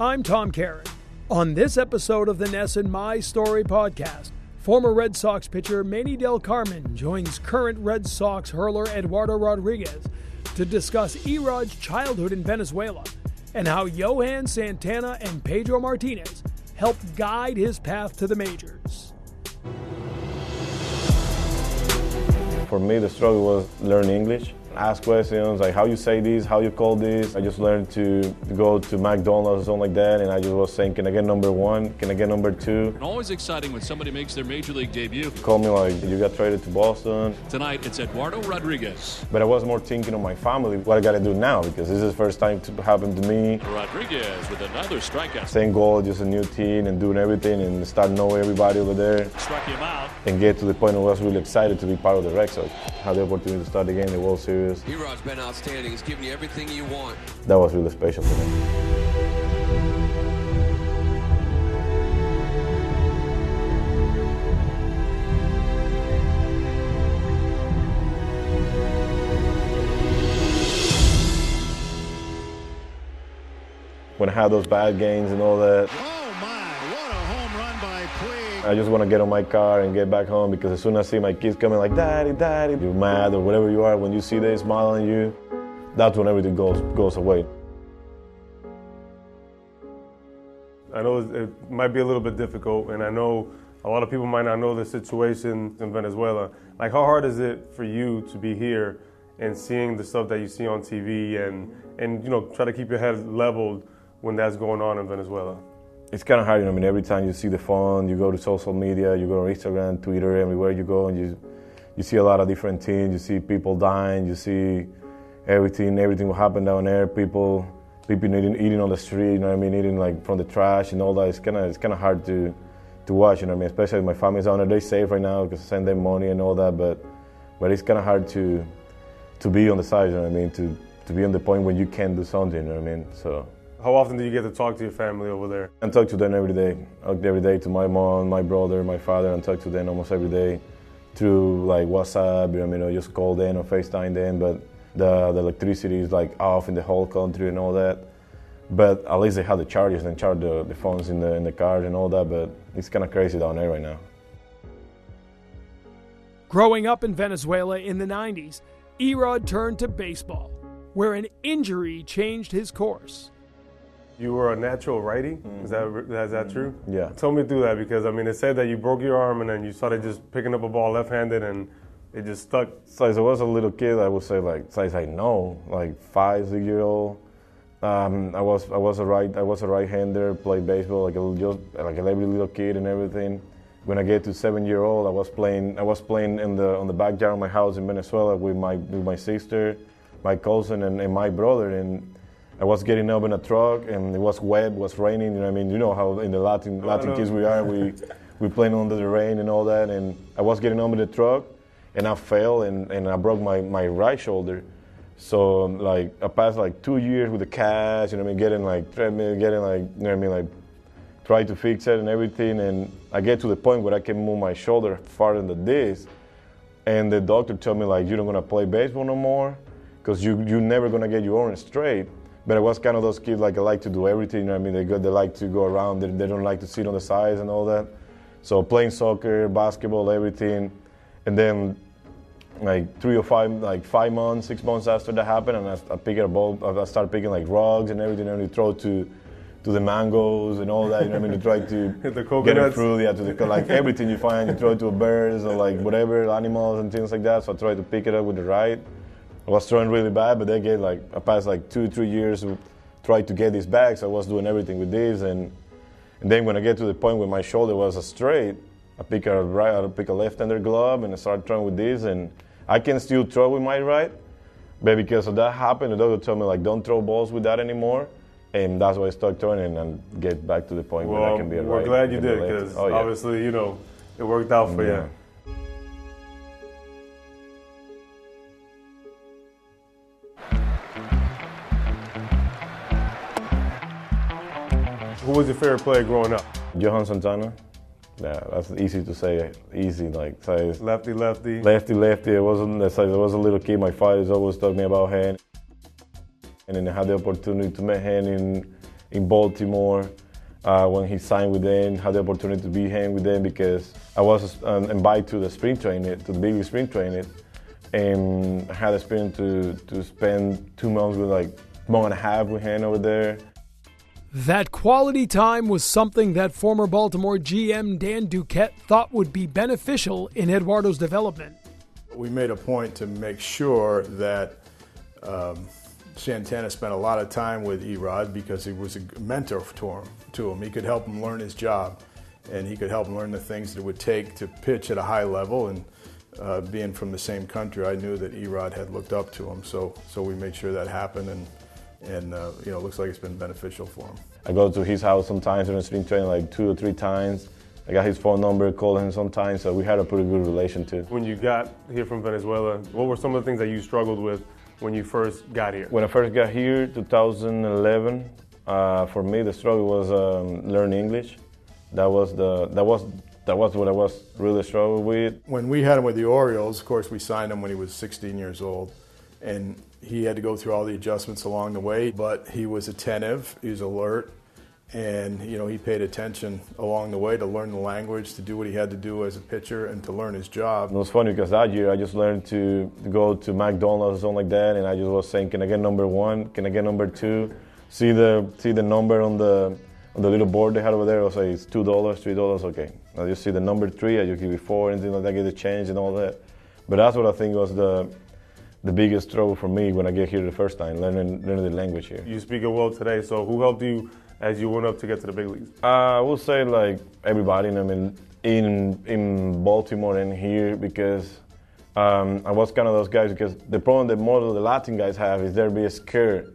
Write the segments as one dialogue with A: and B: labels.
A: I'm Tom Caron. On this episode of the NESN My Story podcast, former Red Sox pitcher Manny Delcarmen joins current Red Sox hurler Eduardo Rodriguez to discuss Erod's childhood in Venezuela and how Johan Santana and Pedro Martinez helped guide his path to the majors.
B: For me, the struggle was learn English ask questions like how you say this, how you call this. I just learned to go to McDonald's or something like that, and I just was saying, can I get number one? Can I get number two?
C: And always exciting when somebody makes their major league debut.
B: Call me like, you got traded to Boston.
C: Tonight, it's Eduardo Rodriguez.
B: But I was more thinking of my family, what I got to do now, because this is the first time to happen to me.
C: Rodriguez with another strikeout.
B: Same goal, just a new team and doing everything and start knowing everybody over there.
C: Struck him out.
B: And get to the point where I was really excited to be part of the Red Sox. Had the opportunity to start the game, the World Series.
D: Erod's been outstanding. He's given you everything you want.
B: That was really special for me. When I had those bad games and all that,
E: Oh my, what a home run by Puig.
B: I just want to get on my car and get back home because as soon as I see my kids coming like, Daddy, Daddy, you're mad or whatever you are, when you see they smile on you, that's when everything goes, goes away.
F: I know it might be a little bit difficult, and I know a lot of people might not know the situation in Venezuela. Like, how hard is it for you to be here and seeing the stuff that you see on TV and, and you know, try to keep your head leveled when that's going on in Venezuela?
B: It's kind of hard, you know. I mean, every time you see the phone, you go to social media, you go to Instagram, Twitter, everywhere you go, and you you see a lot of different things. You see people dying. You see everything, everything will happen down there. People, people eating, eating on the street. You know what I mean? Eating like from the trash and all that. It's kind of, it's kind of hard to, to watch. You know what I mean? Especially my family's down there. They're safe right now because I send them money and all that. But, but it's kind of hard to, to be on the side. You know I mean? To, to be on the point when you can't do something. You know what I mean? So.
F: How often do you get to talk to your family over there?
B: I talk to them every day. I talk every day to my mom, my brother, my father, and talk to them almost every day through like WhatsApp. You know, I mean, I just call them or FaceTime them. But the, the electricity is like off in the whole country and all that. But at least they have the chargers and charge the, the phones in the in the cars and all that. But it's kind of crazy down there right now.
A: Growing up in Venezuela in the 90s, Erod turned to baseball, where an injury changed his course.
F: You were a natural righty. Is that is that true?
B: Yeah.
F: Tell me through that because I mean, it said that you broke your arm and then you started just picking up a ball left-handed and it just stuck.
B: Since I was a little kid, I would say like since I know, like five, six year old. Um, I was I was a right I was a right hander, played baseball like a little, just like every little kid and everything. When I get to seven year old, I was playing I was playing in the on the backyard of my house in Venezuela with my with my sister, my cousin, and, and my brother. And I was getting up in a truck, and it was wet, was raining. You know, what I mean, you know how in the Latin Latin kids we are, we we playing under the rain and all that. And I was getting up in the truck, and I fell and, and I broke my, my right shoulder. So like I passed like two years with the cast, you know what I mean, getting like treadmill, getting like you know what I mean, like try to fix it and everything. And I get to the point where I can move my shoulder farther than this. And the doctor told me like you're not gonna play baseball no more, because you you're never gonna get your arm straight. But I was kind of those kids like I like to do everything. You know what I mean? They go, they like to go around. They, they don't like to sit on the sides and all that. So playing soccer, basketball, everything, and then like three or five, like five months, six months after that happened, and I, I picked a ball. I started picking like rugs and everything, and we throw to to the mangoes and all that. You know what I mean? To try to
F: The
B: get
F: coconuts.
B: fruit, yeah, to the, like everything you find, you throw it to birds or like whatever animals and things like that. So I tried to pick it up with the right. I was throwing really bad, but they get like I passed like two, three years tried to get these bags. I was doing everything with these, and and then when I get to the point where my shoulder was straight, I pick a right, I pick a left-hander glove, and I start throwing with this, and I can still throw with my right, but because of that happened, the doctor told me like don't throw balls with that anymore, and that's why I started throwing and, get back to the point where I can be a
F: we're
B: right.
F: glad you
B: a
F: did because
B: Oh, yeah.
F: obviously, you know, it worked out for
B: Yeah.
F: you. Was your favorite player growing up?
B: Johan Santana. Yeah, that's easy to say. Easy, like say
F: Lefty, lefty.
B: lefty, lefty. It wasn't. As I was a little kid, my father's always talked me about him, and then I had the opportunity to meet him in in Baltimore. Uh, when he signed with them, had the opportunity to be him with them because I was um, invited to the spring training, to the big spring training, and I had the experience to, to spend two months with like month and a half with him over there.
A: That quality time was something that former Baltimore GM Dan Duquette thought would be beneficial in Eduardo's development.
G: We made a point to make sure that um, Santana spent a lot of time with Erod because he was a mentor to him. To him, he could help him learn his job, and he could help him learn the things that it would take to pitch at a high level. And uh, being from the same country, I knew that Erod had looked up to him, so so we made sure that happened, and and uh, you know, it looks like it's been beneficial for him.
B: I go to his house sometimes during spring training, like two or three times. I got his phone number, called him sometimes, so we had a pretty good relation too.
F: When you got here from Venezuela, what were some of the things that you struggled with when you first got here?
B: When I first got here, 2011, uh, for me the struggle was um, learning English. That was the that was that was what I was really struggling with.
G: When we had him with the Orioles, of course, we signed him when he was 16 years old, and he had to go through all the adjustments along the way. But he was attentive, he was alert, and you know he paid attention along the way to learn the language, to do what he had to do as a pitcher, and to learn his job.
B: It was funny because that year I just learned to, go to McDonald's or something like that, and I just was saying, "Can I get number one? Can I get number two? See the see the number on the on the little board they had over there. I was like, "It's two dollars, three dollars, okay." I just see the number three. I just give it four, and then I get the change and all that. But that's what I think was the the biggest struggle for me when I get here the first time, learning learning the language here.
F: You speak it well today, so who helped you as you went up to get to the big leagues?
B: Uh, I will say like everybody. I mean, in in Baltimore and here because um, I was kind of those guys because the problem that most of the Latin guys have is they're being scared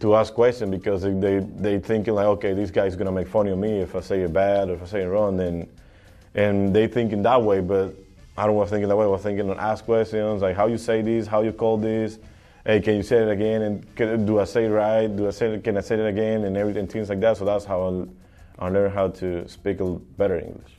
B: to ask questions because they they, they thinking like okay this guy's gonna make fun of me if I say it bad or if I say it wrong then and they thinking that way but I don't was thinking that way I was thinking ask questions like how you say this how you call this hey, can you say it again? And can, do I say it right? Do I say it, can I say it again? And everything, things like that. So that's how I, I learned how to speak better English.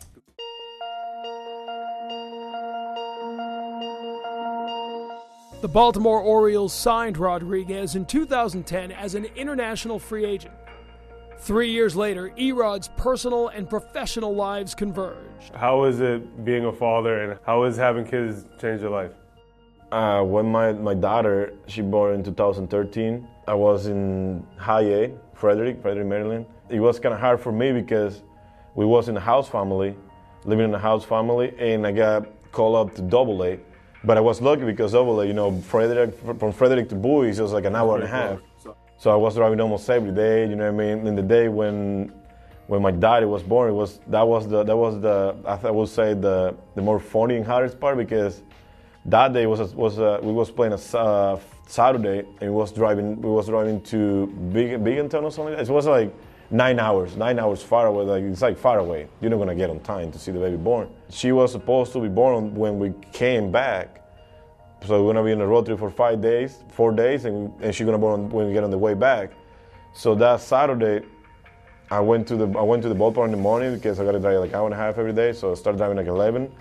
A: The Baltimore Orioles signed Rodriguez in 2010 as an international free agent. Three years later, Erod's personal and professional lives converged.
F: How is it being a father, and how is having kids change your life?
B: Uh, when my, my daughter, she born in 2013, I was in high A, Frederick, Frederick, Maryland. It was kind of hard for me because we was in a house family, living in a house family, and I got called up to double A. But I was lucky because double A, you know, Frederick, from Frederick to Bowie is just like an hour and a half. So I was driving almost every day, you know what I mean? In the day when when my daughter was born, it was that was the that was the I would say the the more funny and hardest part because that day was a, was uh, we was playing a uh, Saturday and we was driving we was driving to Big Binghamton or something. It was like nine hours, nine hours far away. Like it's like far away. You're not gonna get on time to see the baby born. She was supposed to be born when we came back. So we're gonna be in a road trip for five days, four days, and, and she's gonna born when we get on the way back. So that Saturday, I went to the I went to the ballpark in the morning because I gotta drive like hour and a half every day. So I started driving like 11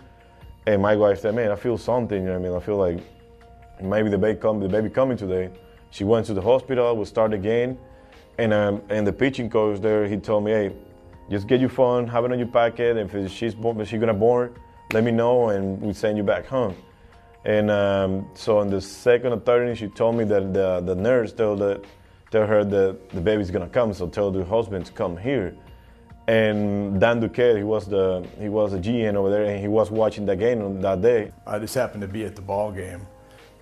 B: and my wife said, "Man, I feel something. You know what I mean? I feel like maybe the baby come, the baby coming today." She went to the hospital. We start again, and um, and the pitching coach there, he told me, "Hey, just get your phone, have it on your pocket. If she's if she's gonna born, let me know, and we send you back home." And um, so on the second or third inning, she told me that the the nurse told tell her that the baby's gonna come, so tell the husband to come here. And Dan Duquette, he was the he was a GM over there, and he was watching the game on that day.
G: I just happened to be at the ball game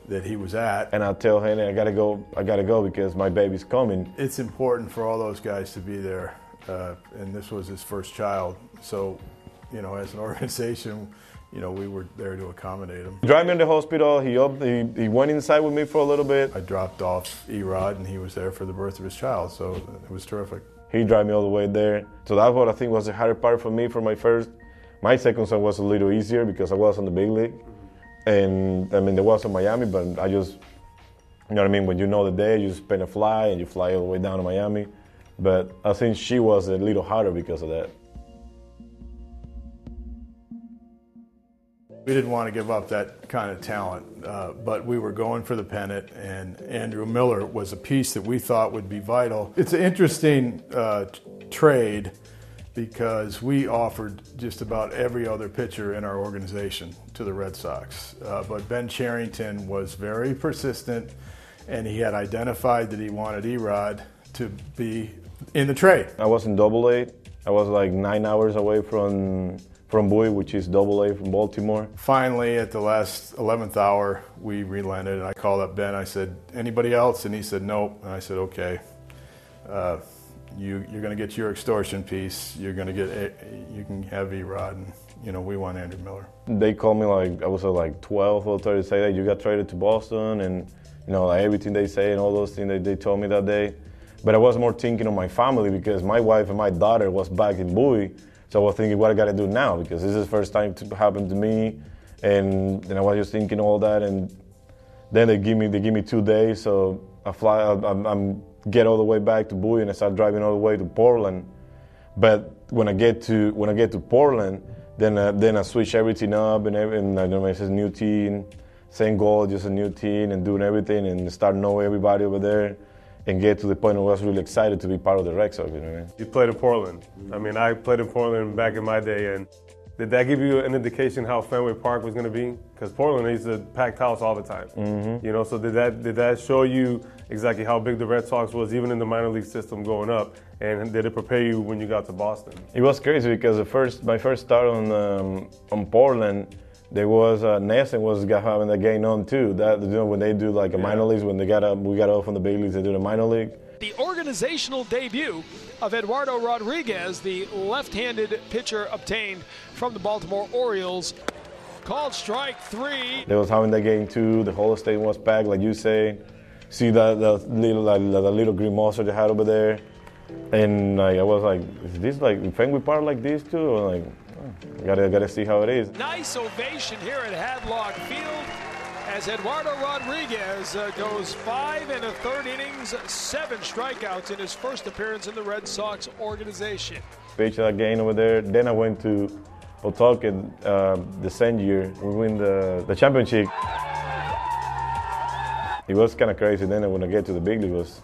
G: that he was at,
B: and I tell him, I gotta go, I gotta go because my baby's coming.
G: It's important for all those guys to be there, uh, and this was his first child, so you know, as an organization. You know, we were there to accommodate him.
B: Drive me in the hospital. He, up, he he went inside with me for a little bit.
G: I dropped off Erod, and he was there for the birth of his child, so it was terrific
B: he drove me all the way there. So that's what I think was the hardest part for me for my first. My second son was a little easier because I was on the big league, and I mean there was in Miami, but I just, you know what I mean. When you know the day, you spend a fly and you fly all the way down to Miami. But I think she was a little harder because of that.
G: We didn't want to give up that kind of talent, uh, but we were going for the pennant, and Andrew Miller was a piece that we thought would be vital. It's an interesting uh, trade because we offered just about every other pitcher in our organization to the Red Sox. Uh, but Ben Cherington was very persistent, and he had identified that he wanted Erod to be in the trade.
B: I was in Double A. I was like nine hours away from from Bowie, which is Double A from Baltimore.
G: Finally, at the last 11th hour, we relented, and I called up Ben. I said, "Anybody else?" And he said, "Nope." And I said, "Okay." Uh, you, you're going to get your extortion piece. You're going to get, a, you can have Erod, and you know we want Andrew Miller.
B: They called me like I was like 12 or 30 to say that you got traded to Boston, and you know like everything they say and all those things that they told me that day. But I was more thinking of my family because my wife and my daughter was back in Bowie, so I was thinking what I got to do now because this is the first time to happen to me, and then I was just thinking all that, and then they give me they give me two days, so I fly, I'm, I'm get all the way back to Bowie and I start driving all the way to Portland. But when I get to when I get to Portland, then uh, then I switch everything up and I know it's a new team, same goal, just a new team and doing everything and start knowing everybody over there and get to the point where I was really excited to be part of the Red Sox. You know what I mean?
F: You played in Portland. I mean, I played in Portland back in my day, and did that give you an indication how Fenway Park was going to be? Because Portland is a packed house all the time. Mm-hmm. You know, so did that did that show you exactly how big the Red Sox was, even in the minor league system going up? And did it prepare you when you got to Boston?
B: It was crazy because the first my first start on um, on Portland. There was uh, NESN was having the game on too. That you know when they do like a minor leagues when they got up we got off from the big leagues they do the minor league.
A: The organizational debut of Eduardo Rodriguez, the left-handed pitcher obtained from the Baltimore Orioles, called strike three.
B: They was having that game too. The whole stadium was packed, like you say. See the, the little like, the little green monster they had over there, and like, I was like, is this like Fenway Park like this too? Or like, gotta gotta see how it is.
A: Nice ovation here at Hadlock Field as Eduardo Rodriguez uh, goes five and a third innings, seven strikeouts in his first appearance in the Red Sox organization.
B: Pitched that game over there. Then I went to Pawtucket uh, the same year. We win the, the championship. It was kind of crazy. Then when I get to the big league, it was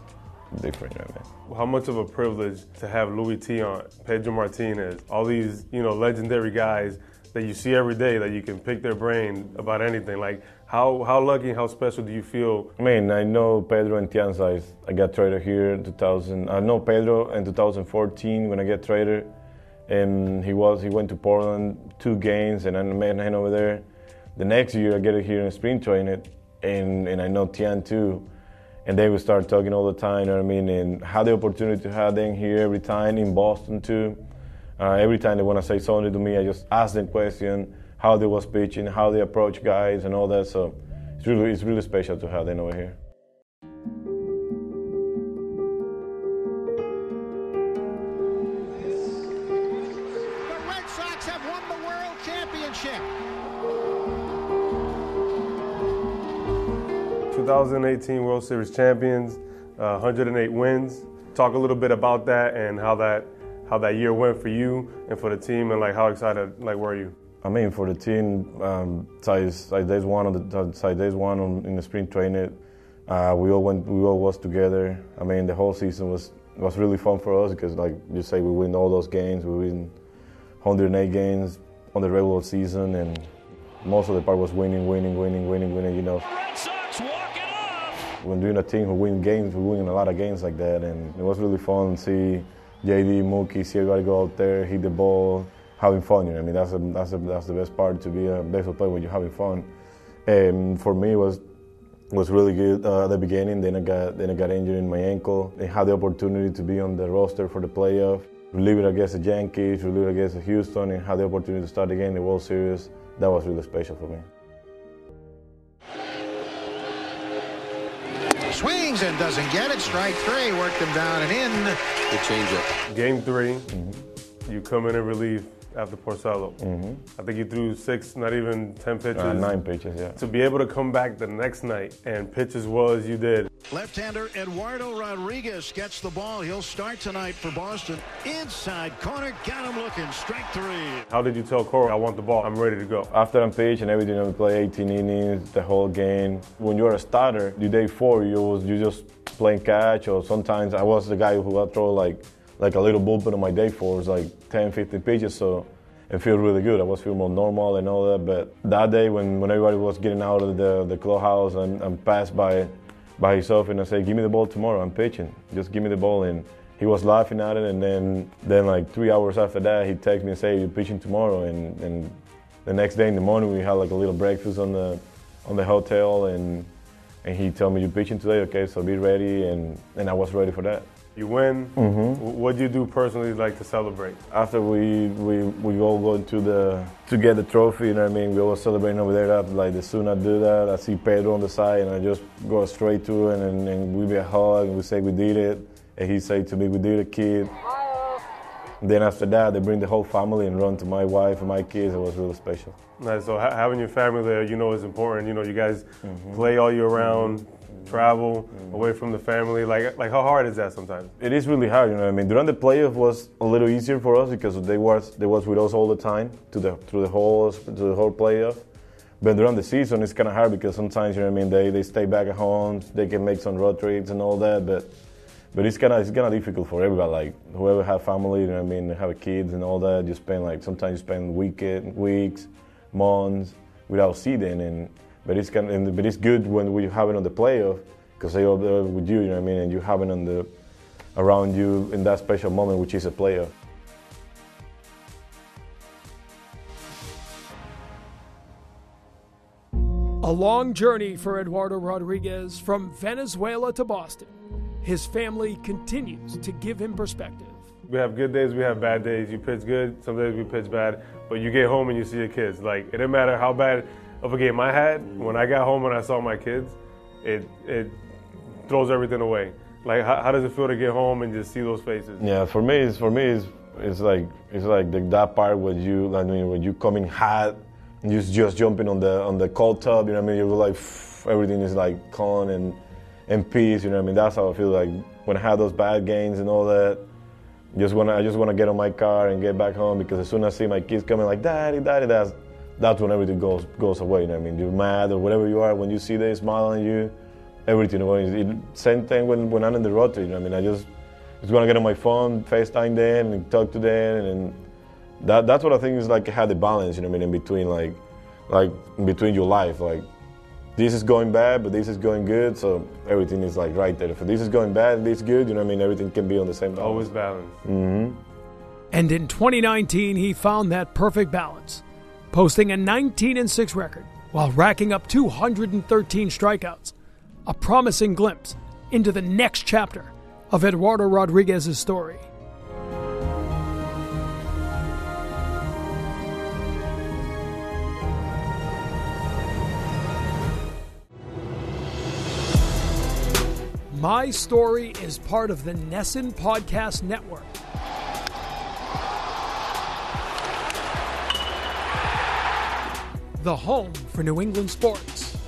B: different. You know,
F: How much of a privilege to have Luis Tiant, Pedro Martinez, all these you know legendary guys that you see every day that you can pick their brain about anything. Like how how lucky how special do you feel?
B: I mean, I know Pedro and Tianza. I got traded here in 2000. I uh, know Pedro in 2014 when I get traded, and he was he went to Portland two games, and I met him over there. The next year, I get it here in spring training, and and I know Tian too, and they would start talking all the time. You know what I mean? And had the opportunity to have them here every time in Boston too. Uh, every time they want to say something to me, I just ask them question how they was pitching, how they approach guys, and all that. So it's really it's really special to have them over here.
E: The Red Sox have won the World Championship.
F: 2018 World Series champions, uh, 108 wins. Talk a little bit about that and how that how that year went for you and for the team, and like how excited like were you?
B: I mean, for the team, um, side days one on the side days one on, in the spring training, uh, we all went, we all was together. I mean, the whole season was was really fun for us because, like you say, we win all those games. We win 108 games on the regular season, and most of the part was winning, winning, winning, winning, winning. You know,
C: Red Sox walk it off.
B: when doing a team who win games, we win a lot of games like that, and it was really fun to see JD, Mookie, see everybody go out there, hit the ball, having fun. You know, I mean, that's a, that's a, that's the best part to be a baseball player when you're having fun. And for me, it was was really good uh, at the beginning. Then I got then I got injured in my ankle. I had the opportunity to be on the roster for the playoff. It against the Yankees, it against Houston, and had the opportunity to start again the World Series. That was really special for me.
E: Swings and doesn't get it. Strike three. Worked him down and in.
D: The changeup.
F: Game 3 mm-hmm. you come in and relief after Porcello. I think he threw six, not even ten pitches.
B: Uh, nine pitches, yeah.
F: To be able to come back the next night and pitch as well as you did,
E: Left-hander Eduardo Rodriguez gets the ball. He'll start tonight for Boston. Inside corner, got him looking. Strike three.
F: how did you tell Cora, I want the ball, I'm ready to go?
B: After I'm pitch and everything, we play 18 innings, the whole game. When you're a starter, the day four, you was you just playing catch, or sometimes I was the guy who would throw like like a little bullpen on my day fours, like 10, 15 pitches, so it feel really good. I was feeling more normal and all that. But that day, when, when everybody was getting out of the the clubhouse and, and passed by by himself, and I said, "Give me the ball tomorrow. I'm pitching. Just give me the ball." And he was laughing at it, and then then like three hours after that, he texted me and said, "You're pitching tomorrow." And and the next day in the morning, we had like a little breakfast on the on the hotel, and and he told me, "You're pitching today, okay? So be ready." And and I was ready for that.
F: You win. Mm-hmm. What do you do personally like to celebrate?
B: After we, we, we all go to the to get the trophy, you know what I mean? We all celebrating over there. After, like, as soon I do that, I see Pedro on the side, and I just go straight to him, and, and we be a hug, and we say we did it. And he say to me, we did it, kid. Then after that, they bring the whole family and run to my wife and my kids. It was really special.
F: Nice. So ha- having your family there, you know, is important. You know, you guys
B: Mm-hmm.
F: play all year round, mm-hmm. Travel mm-hmm. away from the family. Like, like how hard is that sometimes?
B: It is really hard, you know. what I mean, during the playoff was a little easier for us because they was they was with us all the time to the through the whole to the whole playoff. But during the season, it's kind of hard because sometimes you know what I mean. They they stay back at home. They can make some road trips and all that, but but it's kind of it's kind of difficult for everybody. Like whoever have family, you know what I mean, have kids and all that. You spend like sometimes you spend weekend weeks, months without seeing and. But it's kind of, but it's good when we have it on the playoff because they all there with you, you know what I mean, and you have it on the around you in that special moment, which is a playoff.
A: A long journey for Eduardo Rodriguez from Venezuela to Boston. His family continues to give him perspective.
F: We have good days, we have bad days. You pitch good, some days we pitch bad. But you get home and you see your kids. Like it didn't matter how bad of a game I had. When I got home and I saw my kids, it it throws everything away. Like how, how does it feel to get home and just see those faces?
B: Yeah, for me, it's for me, it's, it's like it's like the, that part when you, when you coming hot, you just jumping on the on the cold tub. You know what I mean? You're like everything is like calm and and peace. You know what I mean? That's how I feel like when I have those bad games and all that. Just wanna, I just wanna get on my car and get back home because as soon as I see my kids coming like daddy, daddy, that's that's when everything goes goes away. You know what I mean? You're mad or whatever you are when you see they smile on you, everything away. It, same thing when, when I'm in the road trip. You know what I mean? I just just gonna get on my phone, FaceTime them, and talk to them, and that that's what I think is like how the balance. You know what I mean? In between like like in between your life, like this is going bad, but this is going good. So everything is like right there. If this is going bad and this is good, you know what I mean? Everything can be on the same balance.
F: Always balance. Mm-hmm.
A: And in 2019, he found that perfect balance, posting a 19 and 6 record while racking up 213 strikeouts, a promising glimpse into the next chapter of Eduardo Rodriguez's story. My Story is part of the NESN Podcast Network. The home for New England sports.